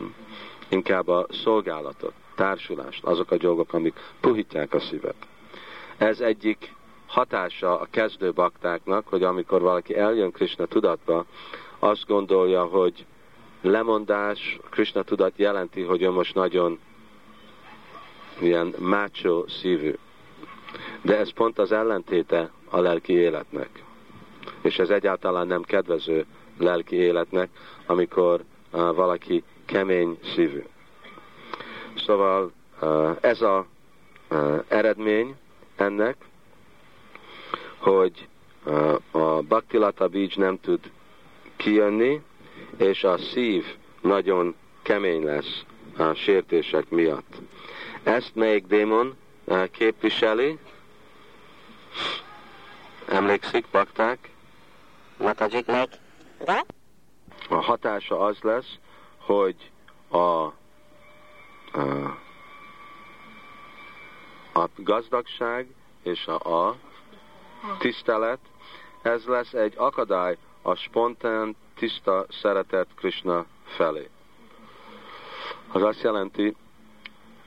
Inkább a szolgálatot, társulást, azok a dolgok, amik puhítják a szívet. Ez egyik hatása a kezdő baktáknak, hogy amikor valaki eljön Krishna tudatba, azt gondolja, hogy lemondás, Krishna tudat jelenti, hogy ő most nagyon ilyen macho szívű. De ez pont az ellentéte a lelki életnek. És ez egyáltalán nem kedvező lelki életnek, amikor uh, valaki kemény szívű. Szóval uh, ez a uh, eredmény ennek, hogy a Bhaktilata Beach nem tud kijönni, és a szív nagyon kemény lesz a sértések miatt. Ezt melyik démon képviseli? Emlékszik, bakták? Matajik meg? De? A hatása az lesz, hogy a, a, a gazdagság és a, a tisztelet, ez lesz egy akadály a spontán, tiszta szeretet Krishna felé. Az azt jelenti,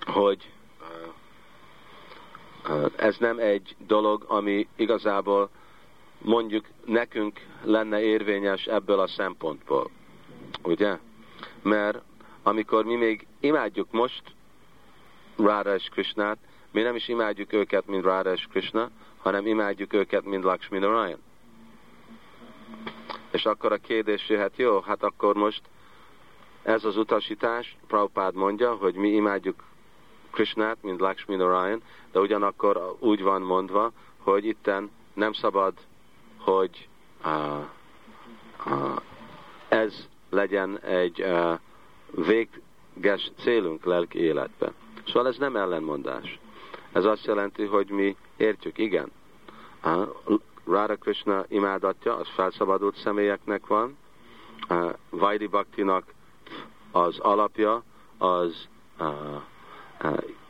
hogy ez nem egy dolog, ami igazából mondjuk nekünk lenne érvényes ebből a szempontból. Ugye? Mert amikor mi még imádjuk most Rára és Krishnát, mi nem is imádjuk őket, mint Rára és Krishna, hanem imádjuk őket, mint Lakshmi Narayan. És akkor a kérdés jöhet, jó, hát akkor most ez az utasítás, Prabhupád mondja, hogy mi imádjuk Krishnát, mint Lakshmi Narayan, de ugyanakkor úgy van mondva, hogy itten nem szabad, hogy uh, uh, ez legyen egy uh, véges célunk lelki életbe. Szóval ez nem ellenmondás. Ez azt jelenti, hogy mi értjük, igen. Radha Krishna imádatja, az felszabadult személyeknek van. Vaidi Bhaktinak az alapja az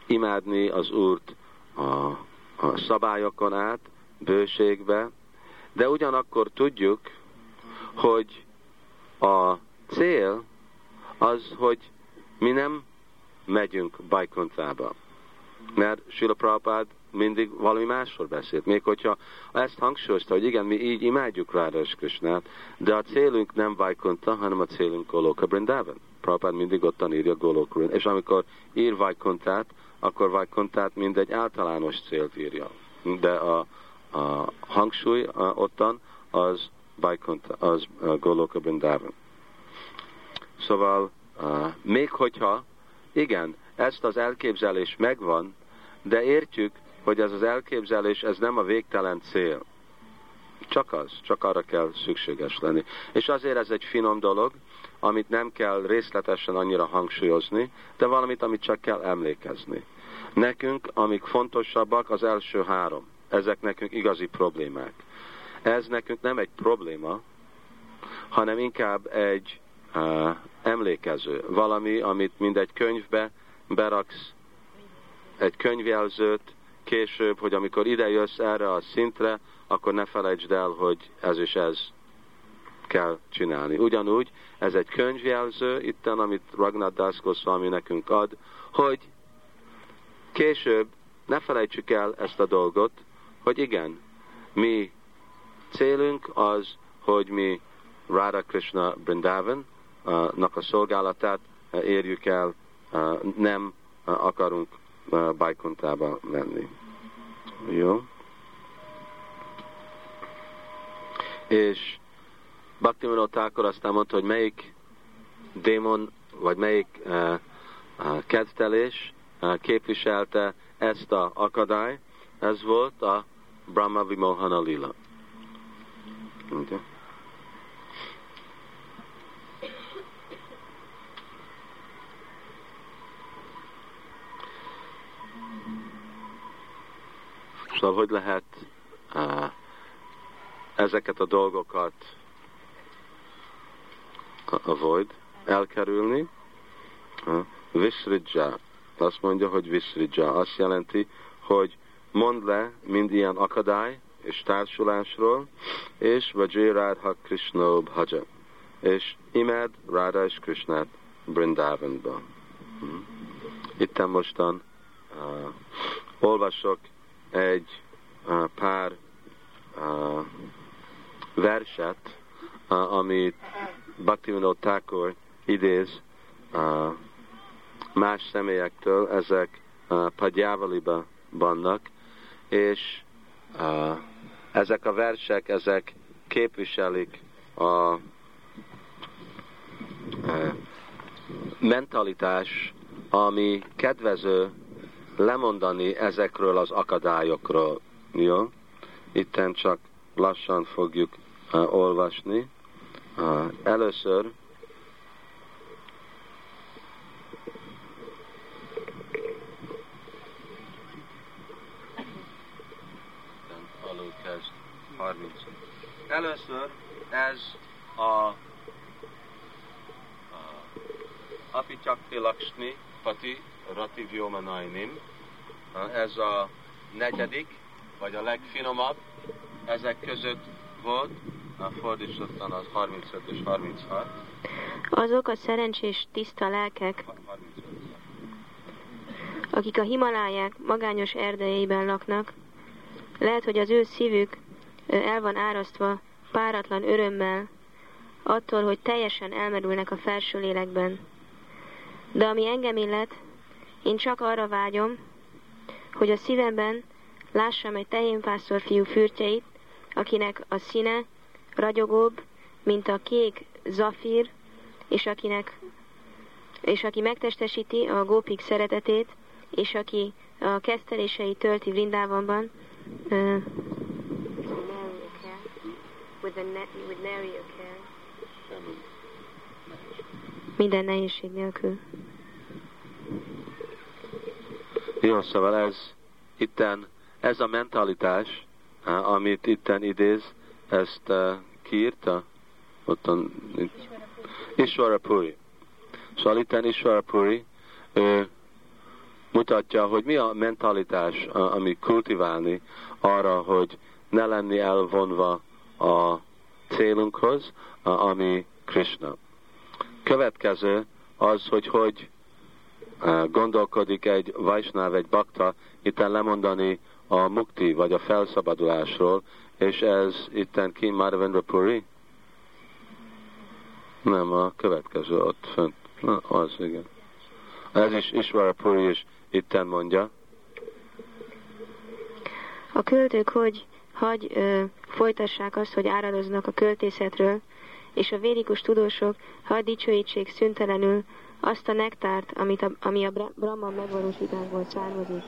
imádni az Úrt a, szabályokon át, bőségbe, de ugyanakkor tudjuk, hogy a cél az, hogy mi nem megyünk Bajkontába. Mert Sila Prabhupád mindig valami másról beszélt. Még hogyha ezt hangsúlyozta, hogy igen, mi így imádjuk Rádas Krishnát, de a célunk nem Vajkonta, hanem a célunk Goloka Brindavan. Prabhupád mindig ottan írja Goloka És amikor ír Vajkontát, akkor Vajkontát mind egy általános célt írja. De a, a hangsúly a, ottan az Vajkonta, az Goloka Brindavan. Szóval uh, még hogyha, igen, ezt az elképzelés megvan, de értjük, hogy ez az elképzelés, ez nem a végtelen cél. Csak az, csak arra kell szükséges lenni. És azért ez egy finom dolog, amit nem kell részletesen annyira hangsúlyozni, de valamit, amit csak kell emlékezni. Nekünk, amik fontosabbak, az első három. Ezek nekünk igazi problémák. Ez nekünk nem egy probléma, hanem inkább egy uh, emlékező. Valami, amit mindegy könyvbe beraksz egy könyvjelzőt, később, hogy amikor ide jössz erre a szintre, akkor ne felejtsd el, hogy ez és ez kell csinálni. Ugyanúgy ez egy könyvjelző, itten, amit Ragnar Das Goswami nekünk ad, hogy később ne felejtsük el ezt a dolgot, hogy igen, mi célunk az, hogy mi Radha Krishna Brindavan-nak a szolgálatát érjük el, nem akarunk Bajkuntába menni. Jó? És Bhaktivinoda Thakur aztán mondta, hogy melyik démon, vagy melyik uh, uh, kezdelés uh, képviselte ezt a akadály, ez volt a Brahma Vimohana Lila. Okay. Szóval hogy lehet uh, ezeket a dolgokat avoid, elkerülni? Uh. Azt mondja, hogy Visridja. Azt jelenti, hogy mondd le mind ilyen akadály és társulásról, és Vajirádha Krishna Bhaja. És imed Radha és Krishnát Brindavanba. Hmm. Itten mostan uh, olvasok egy pár verset, amit Bhaktivinoda Thakur idéz más személyektől, ezek Padjávaliba vannak, és ezek a versek, ezek képviselik a mentalitás, ami kedvező lemondani ezekről az akadályokról. Jó? Itten csak lassan fogjuk uh, olvasni. Uh, először Először ez a, a Apityakti Lakshmi Pati Rati Vyomanainim. Ez a negyedik, vagy a legfinomabb ezek között volt, a fordítottan az 35 és 36. Azok a szerencsés, tiszta lelkek, akik a Himaláják magányos erdejében laknak, lehet, hogy az ő szívük el van árasztva páratlan örömmel, attól, hogy teljesen elmerülnek a felső lélekben. De ami engem illet, én csak arra vágyom, hogy a szívemben lássam egy tehénpásztor fiú fürtjeit, akinek a színe ragyogóbb, mint a kék zafír, és akinek és aki megtestesíti a gópik szeretetét, és aki a kesztelései tölti Vrindávonban, uh, minden nehézség nélkül. Jó, szóval ez itten, ez a mentalitás, amit itten idéz, ezt uh, kiírta, ottan Ishvara Puri. Szóval itten Ishvara Puri, ő mutatja, hogy mi a mentalitás, ami kultiválni arra, hogy ne lenni elvonva a célunkhoz, ami Krishna. Következő az, hogy hogy gondolkodik egy Vajsnáv, egy bakta, itten lemondani a mukti, vagy a felszabadulásról, és ez itten ki Madhavendra Puri? Nem, a következő ott fönt. Na, az, igen. Ez is Isvara Puri is itten mondja. A költők hogy hagy ö, folytassák azt, hogy áradoznak a költészetről, és a védikus tudósok hadd dicsőítsék szüntelenül azt a nektárt, amit a, ami a Brahma megvalósításból származik.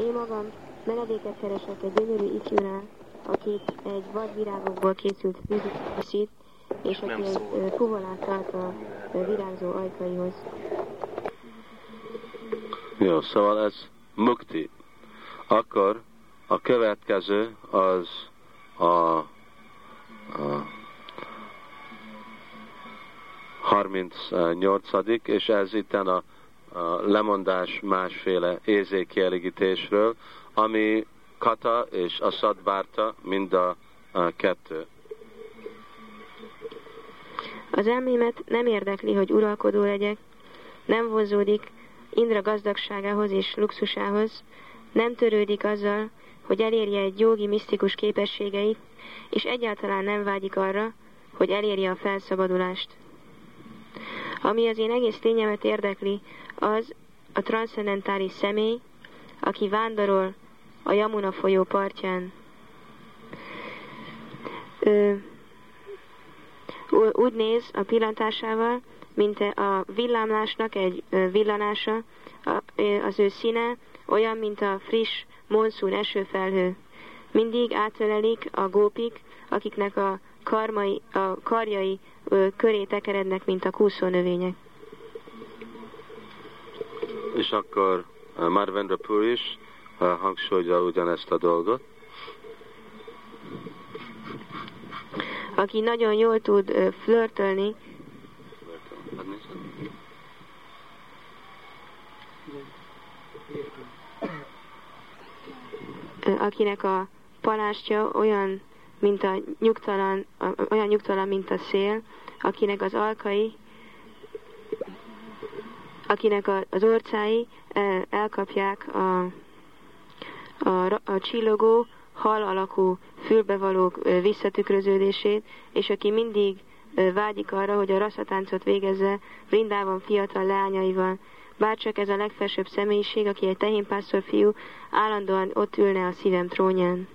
Én magam menedéket keresek egy gyönyörű ifjúnál, aki egy vadvirágokból készült fűzít, és aki egy fuvolát tart a virágzó ajkaihoz. Jó, szóval ez mukti. Akkor a következő az a, a 38. és ez itt a, a lemondás másféle érzékkielégítésről, ami kata és a szadbárta mind a, a kettő. Az elmémet nem érdekli, hogy uralkodó legyek, nem vonzódik Indra gazdagságához és luxusához, nem törődik azzal, hogy elérje egy jogi misztikus képességeit, és egyáltalán nem vágyik arra, hogy elérje a felszabadulást. Ami az én egész tényemet érdekli, az a transzcendentális személy, aki vándorol a Jamuna folyó partján. Ö, úgy néz a pillantásával, mint a villámlásnak egy villanása, az ő színe olyan, mint a friss monszún esőfelhő. Mindig átölelik a gópik, akiknek a, karmai, a karjai ö, köré tekerednek, mint a kúszónövények. És akkor Marvendra Pur is hangsúlyja ugyanezt a dolgot. Aki nagyon jól tud flörtölni, akinek a palástja olyan, mint a nyugtalan, olyan nyugtalan, mint a szél, akinek az alkai, akinek az orcái elkapják a, a, a csillogó, hal alakú fülbevalók visszatükröződését, és aki mindig vágyik arra, hogy a raszatáncot végezze Vrindában fiatal leányaival, bárcsak ez a legfelsőbb személyiség, aki egy tehénpásztor fiú, állandóan ott ülne a szívem trónján.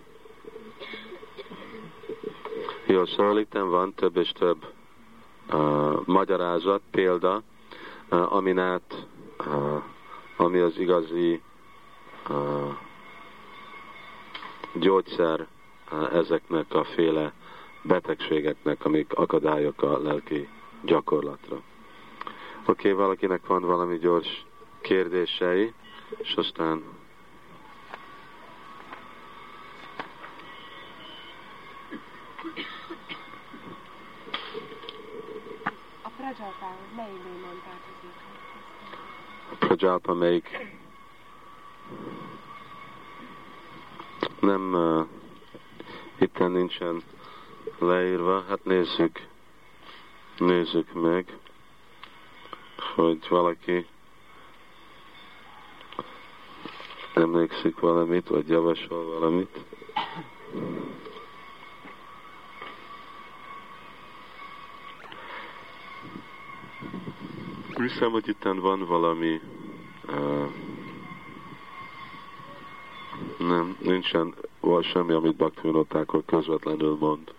Itt van több és több uh, magyarázat, példa, uh, amin át, uh, ami az igazi uh, gyógyszer uh, ezeknek a féle betegségeknek, amik akadályok a lelki gyakorlatra. Oké, okay, valakinek van valami gyors kérdései, és aztán A Prajalpához melyik démon tartozik? A Prajalpa melyik? Nem, uh, itten nincsen leírva, hát nézzük, nézzük meg hogy valaki emlékszik valamit, vagy javasol valamit. Hiszem, hogy itt van valami uh, nem, nincsen vagy semmi, amit Bhaktivinotákról közvetlenül mond.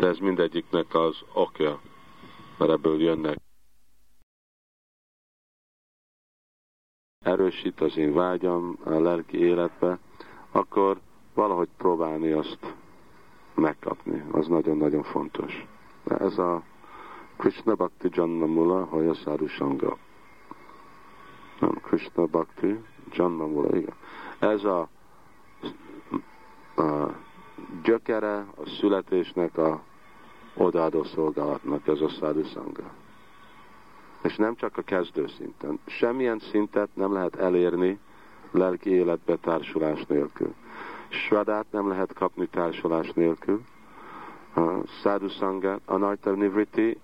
de ez mindegyiknek az okja, mert ebből jönnek. Erősít az én vágyam a lelki életbe, akkor valahogy próbálni azt megkapni. Az nagyon-nagyon fontos. De ez a Krishna Bhakti Mula, Hoya Sadhu Sangha. Nem, Krishna Bhakti Mula, igen. Ez a, a gyökere a születésnek a odaadó szolgálatnak ez a szádhuszanga. És nem csak a kezdő szinten. Semmilyen szintet nem lehet elérni lelki életbe társulás nélkül. Sradát nem lehet kapni társulás nélkül. A szádhuszanga, a Nartar Nivriti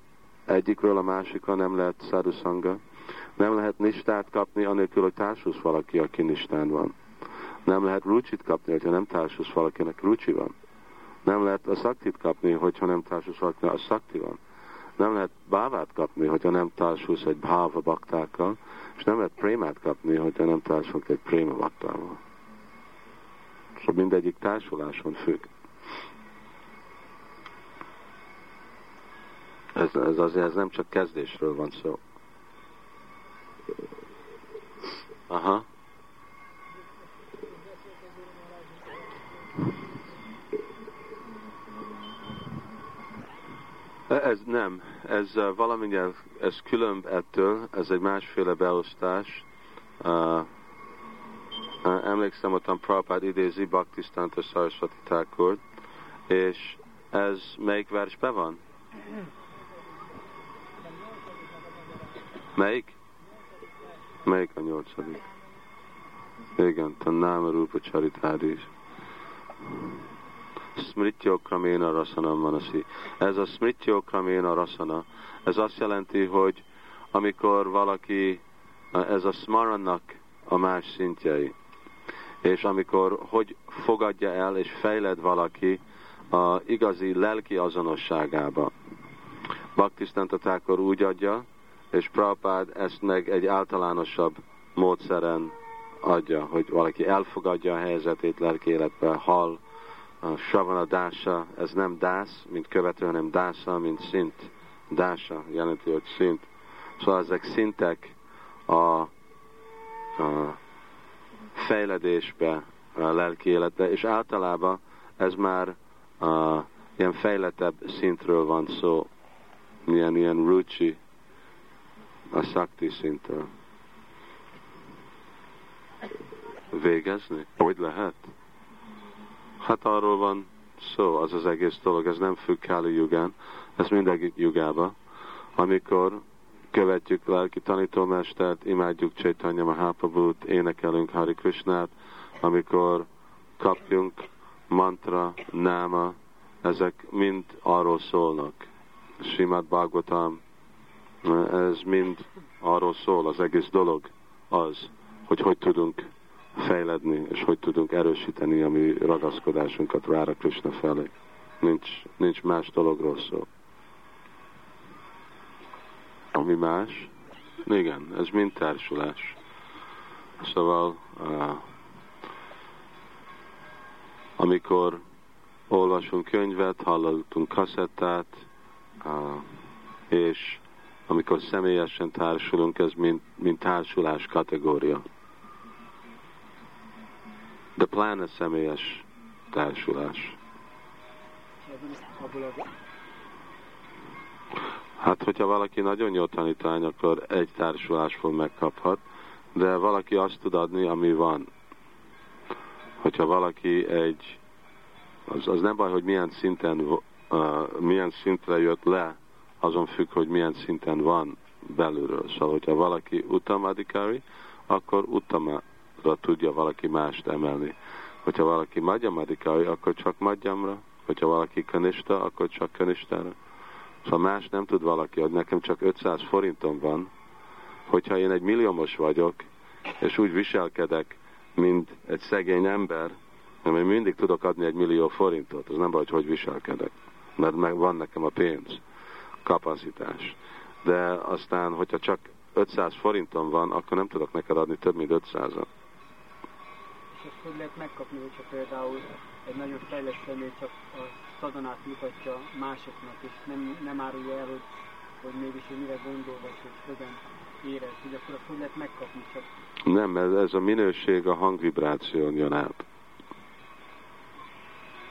egyikről a másikra nem lehet szádhuszanga. Nem lehet nistát kapni, anélkül, hogy társulsz valaki, aki nistán van. Nem lehet rucsit kapni, hogyha nem társulsz valakinek rucsi van. Nem lehet a szaktit kapni, hogyha nem társulsz valakinek a szakti van. Nem lehet bávát kapni, hogyha nem társulsz egy báva baktákkal, és nem lehet prémát kapni, hogyha nem társulsz egy préma baktával. Szóval mindegyik társuláson függ. Ez, ez azért ez nem csak kezdésről van szó. Aha. Ez nem, ez valamilyen, ez külön ettől, ez egy másféle beosztás. Uh, emlékszem, hogy Prabhupád idézi Bhaktisztánta Saraswati Thakur, és ez melyik versben van? Melyik a nyolcadik? Igen, a Náma Rupa Charitádis. Smrityo Kraména Rasana Manasi. Ez a Smrityo Kraména Rasana, ez azt jelenti, hogy amikor valaki, ez a Smarannak a más szintjei, és amikor hogy fogadja el és fejled valaki a igazi lelki azonosságába. Baktisztántatákor úgy adja, és Prabhupád ezt meg egy általánosabb módszeren adja, hogy valaki elfogadja a helyzetét lelki életbe, hall, a savana dása, ez nem dász, mint követő, hanem dásza, mint szint. Dása jelenti, hogy szint. Szóval ezek szintek a, a fejledésbe, a lelki életbe, és általában ez már a, ilyen fejlettebb szintről van szó, milyen ilyen rucsi, a szakti szintről. Végezni? Hogy lehet? Hát arról van szó, az az egész dolog, ez nem függ Kali jugán, ez mindegy jugába, amikor követjük lelki tanítómestert, imádjuk Chaitanya Mahaprabhut, énekelünk Hari Krishnát, amikor kapjunk mantra, náma, ezek mind arról szólnak. Simad Bhagavatam, ez mind arról szól, az egész dolog az, hogy hogy tudunk fejledni, és hogy tudunk erősíteni a mi ragaszkodásunkat Rára Krishna felé. Nincs, nincs más dologról szó. Ami más? Igen, ez mind társulás. Szóval, uh, amikor olvasunk könyvet, hallottunk kaszettát, uh, és amikor személyesen társulunk, ez mind, mind társulás kategória. De pláne személyes társulás. Hát, hogyha valaki nagyon jó tanítvány, akkor egy társulás fog megkaphat, de valaki azt tud adni, ami van. Hogyha valaki egy, az, az nem baj, hogy milyen szinten, uh, milyen szintre jött le, azon függ, hogy milyen szinten van belülről. Szóval, hogyha valaki utamadikari, akkor utama tudja valaki mást emelni. Hogyha valaki madjamadikari, akkor csak madjamra, hogyha valaki kanista, akkor csak kanistára. Szóval más nem tud valaki, hogy nekem csak 500 forintom van, hogyha én egy milliómos vagyok, és úgy viselkedek, mint egy szegény ember, mert én mindig tudok adni egy millió forintot, az nem baj, hogy hogy viselkedek, mert meg van nekem a pénz, kapacitás. De aztán, hogyha csak 500 forintom van, akkor nem tudok neked adni több, mint 500-at ezt hogy lehet megkapni, hogyha például egy nagyon fejlett személy csak a szadonát mutatja másoknak, és nem, nem árulja el, hogy, hogy mégis ő mire gondol, vagy hogy hogyan érez, hogy akkor azt hogy lehet megkapni csak. Nem, ez, ez a minőség a hangvibráción jön át.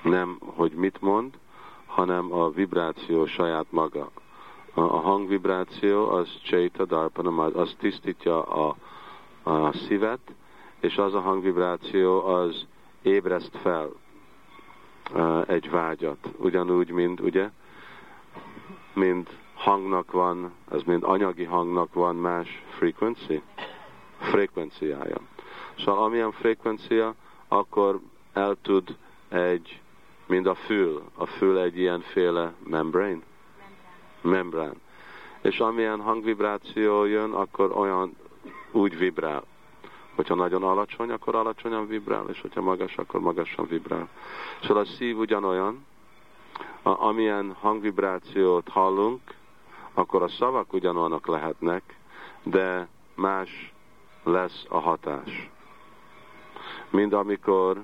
Nem, hogy mit mond, hanem a vibráció saját maga. A, a hangvibráció az Chaita Darpana, az tisztítja a, a szívet, és az a hangvibráció az ébreszt fel egy vágyat. Ugyanúgy, mint ugye, mint hangnak van, ez mint anyagi hangnak van más frequency, frekvenciája. Szóval amilyen frekvencia, akkor el tud egy, mint a fül, a fül egy ilyenféle membrane, membrán. És amilyen hangvibráció jön, akkor olyan úgy vibrál. Hogyha nagyon alacsony, akkor alacsonyan vibrál, és hogyha magas, akkor magasan vibrál. Szóval a szív ugyanolyan, a, amilyen hangvibrációt hallunk, akkor a szavak ugyanolyanok lehetnek, de más lesz a hatás. Mind amikor,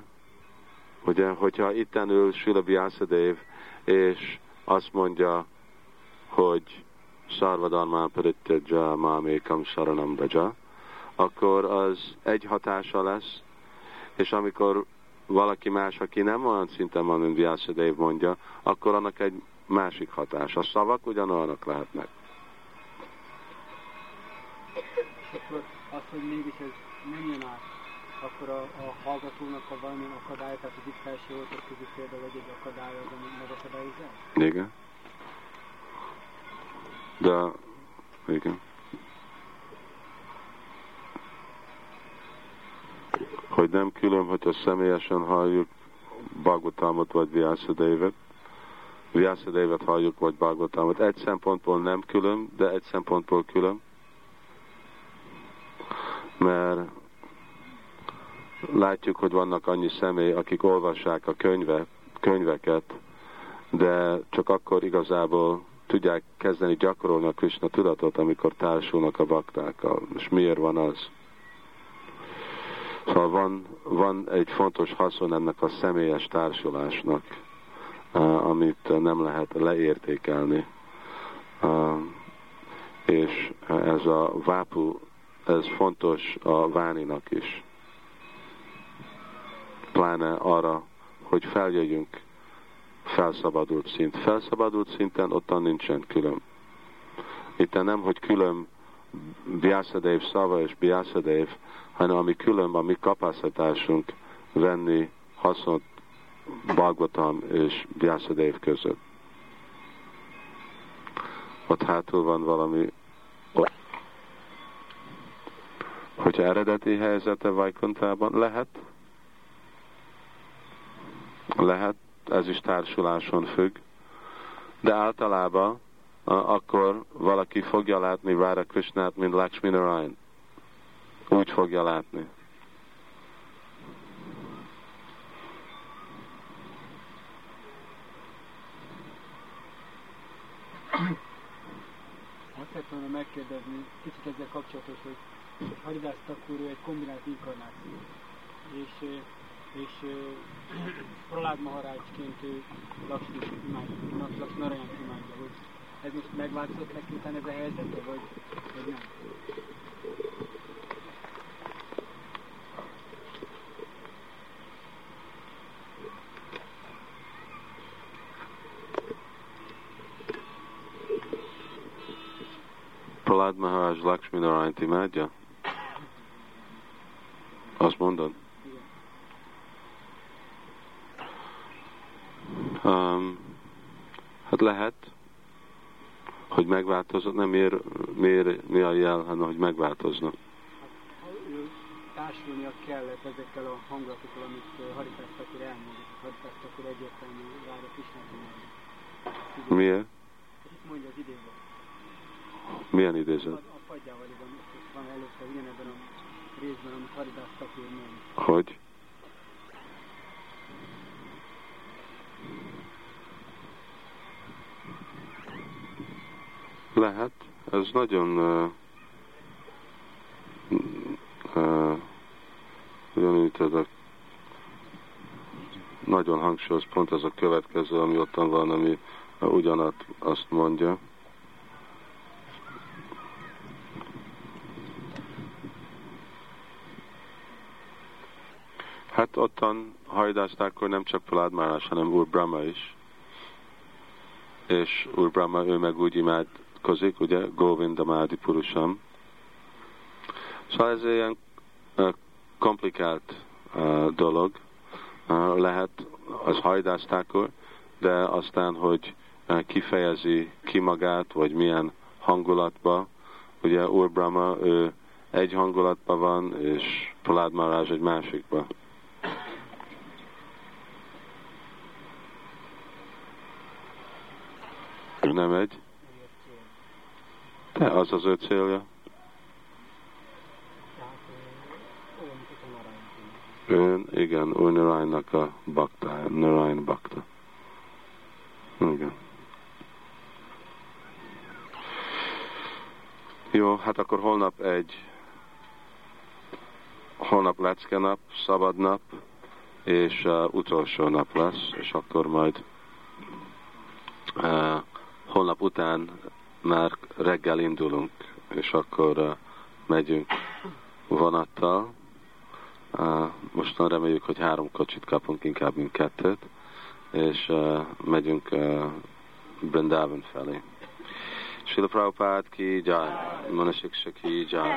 ugye, hogyha itten ül Sula Vyasadév, és azt mondja, hogy Sarvadharmán Parityaja Mámékam Saranam Braja, akkor az egy hatása lesz, és amikor valaki más, aki nem olyan szinten van, mint Vyasadév mondja, akkor annak egy másik hatás. A szavak ugyanolyanok lehetnek. Akkor az, hogy mégis ez nem jön át, akkor a, a hallgatónak a valami akadály, tehát az itt felső voltak közül például egy, egy akadály az, ami megakadályozza? Igen. De, igen. Hogy nem külön, hogyha személyesen halljuk Bhagavatamot vagy Vyasadévet, Vyasadévet halljuk vagy Bhagavatamot. Egy szempontból nem külön, de egy szempontból külön, mert látjuk, hogy vannak annyi személy, akik olvassák a könyve, könyveket, de csak akkor igazából tudják kezdeni gyakorolni a Krishna tudatot, amikor társulnak a baktákkal. És miért van az? Szóval van, van egy fontos haszon ennek a személyes társulásnak, amit nem lehet leértékelni. És ez a vápu, ez fontos a váninak is. Pláne arra, hogy feljöjjünk felszabadult szint. Felszabadult szinten ottan nincsen külön. Itt nem, hogy külön Biaszadev szava és Biaszadev, hanem ami külön a mi kapacitásunk venni hasznot Bhagavatam és Biaszadev között. Ott hátul van valami ott. Hogyha eredeti helyzete Vajkontában lehet, lehet, ez is társuláson függ, de általában akkor valaki fogja látni Vára Krishnát, mint Lakshmi Narayan. Úgy fogja látni. Azt szeretném volna megkérdezni, kicsit ezzel kapcsolatos, hogy Haridász Thakur egy kombinált inkarnáció. És és Pralád Maharácsként ő Narayant imádja, hogy ez most megváltozott neki utána ez a helyzete, vagy, vagy nem? Pralád Maharaj Lakshmi Narayant imádja? Azt mondod? Um, hát lehet, hogy megváltozott, nem miért, miért, mi a jel, hanem hogy megváltozna. Hát, társulnia kellett ezekkel a hangulatokkal, amit Haritász akkor elmondott. Haritász akkor egyértelmű várja Krisnát Miért? Mondja az idézet. Milyen idézet? A, a padjával van, van előtte ugyanebben a részben, amit Haritász akkor mond. Hogy? Lehet. Ez nagyon uh, uh, ugyanúgy a nagyon hangsúlyos pont ez a következő, ami ottan van, ami ugyanat azt mondja. Hát ottan hajdázták, hogy nem csak Pralád hanem Úr Brahma is. És Úr Brahma, ő meg úgy imádkozik, ugye, Govinda Mádi Purusam. Szóval ez ilyen komplikált dolog. Lehet az hajdáztákor, de aztán, hogy kifejezi ki magát, vagy milyen hangulatba. Ugye Úr Brahma, ő egy hangulatban van, és Pralád Marázs egy másikban. Nem egy? De az az ő célja. Ön, igen, ő Naraynak a bakta, Narayan bakta. Igen. Jó, hát akkor holnap egy holnap lecke nap, szabad nap, és uh, utolsó nap lesz, és akkor majd uh, holnap után már reggel indulunk, és akkor uh, megyünk vonattal. Uh, mostan reméljük, hogy három kocsit kapunk, inkább mint kettőt, és uh, megyünk uh, Brindavan felé. Srila Prabhupada ki jai, Manashiksha ki jai.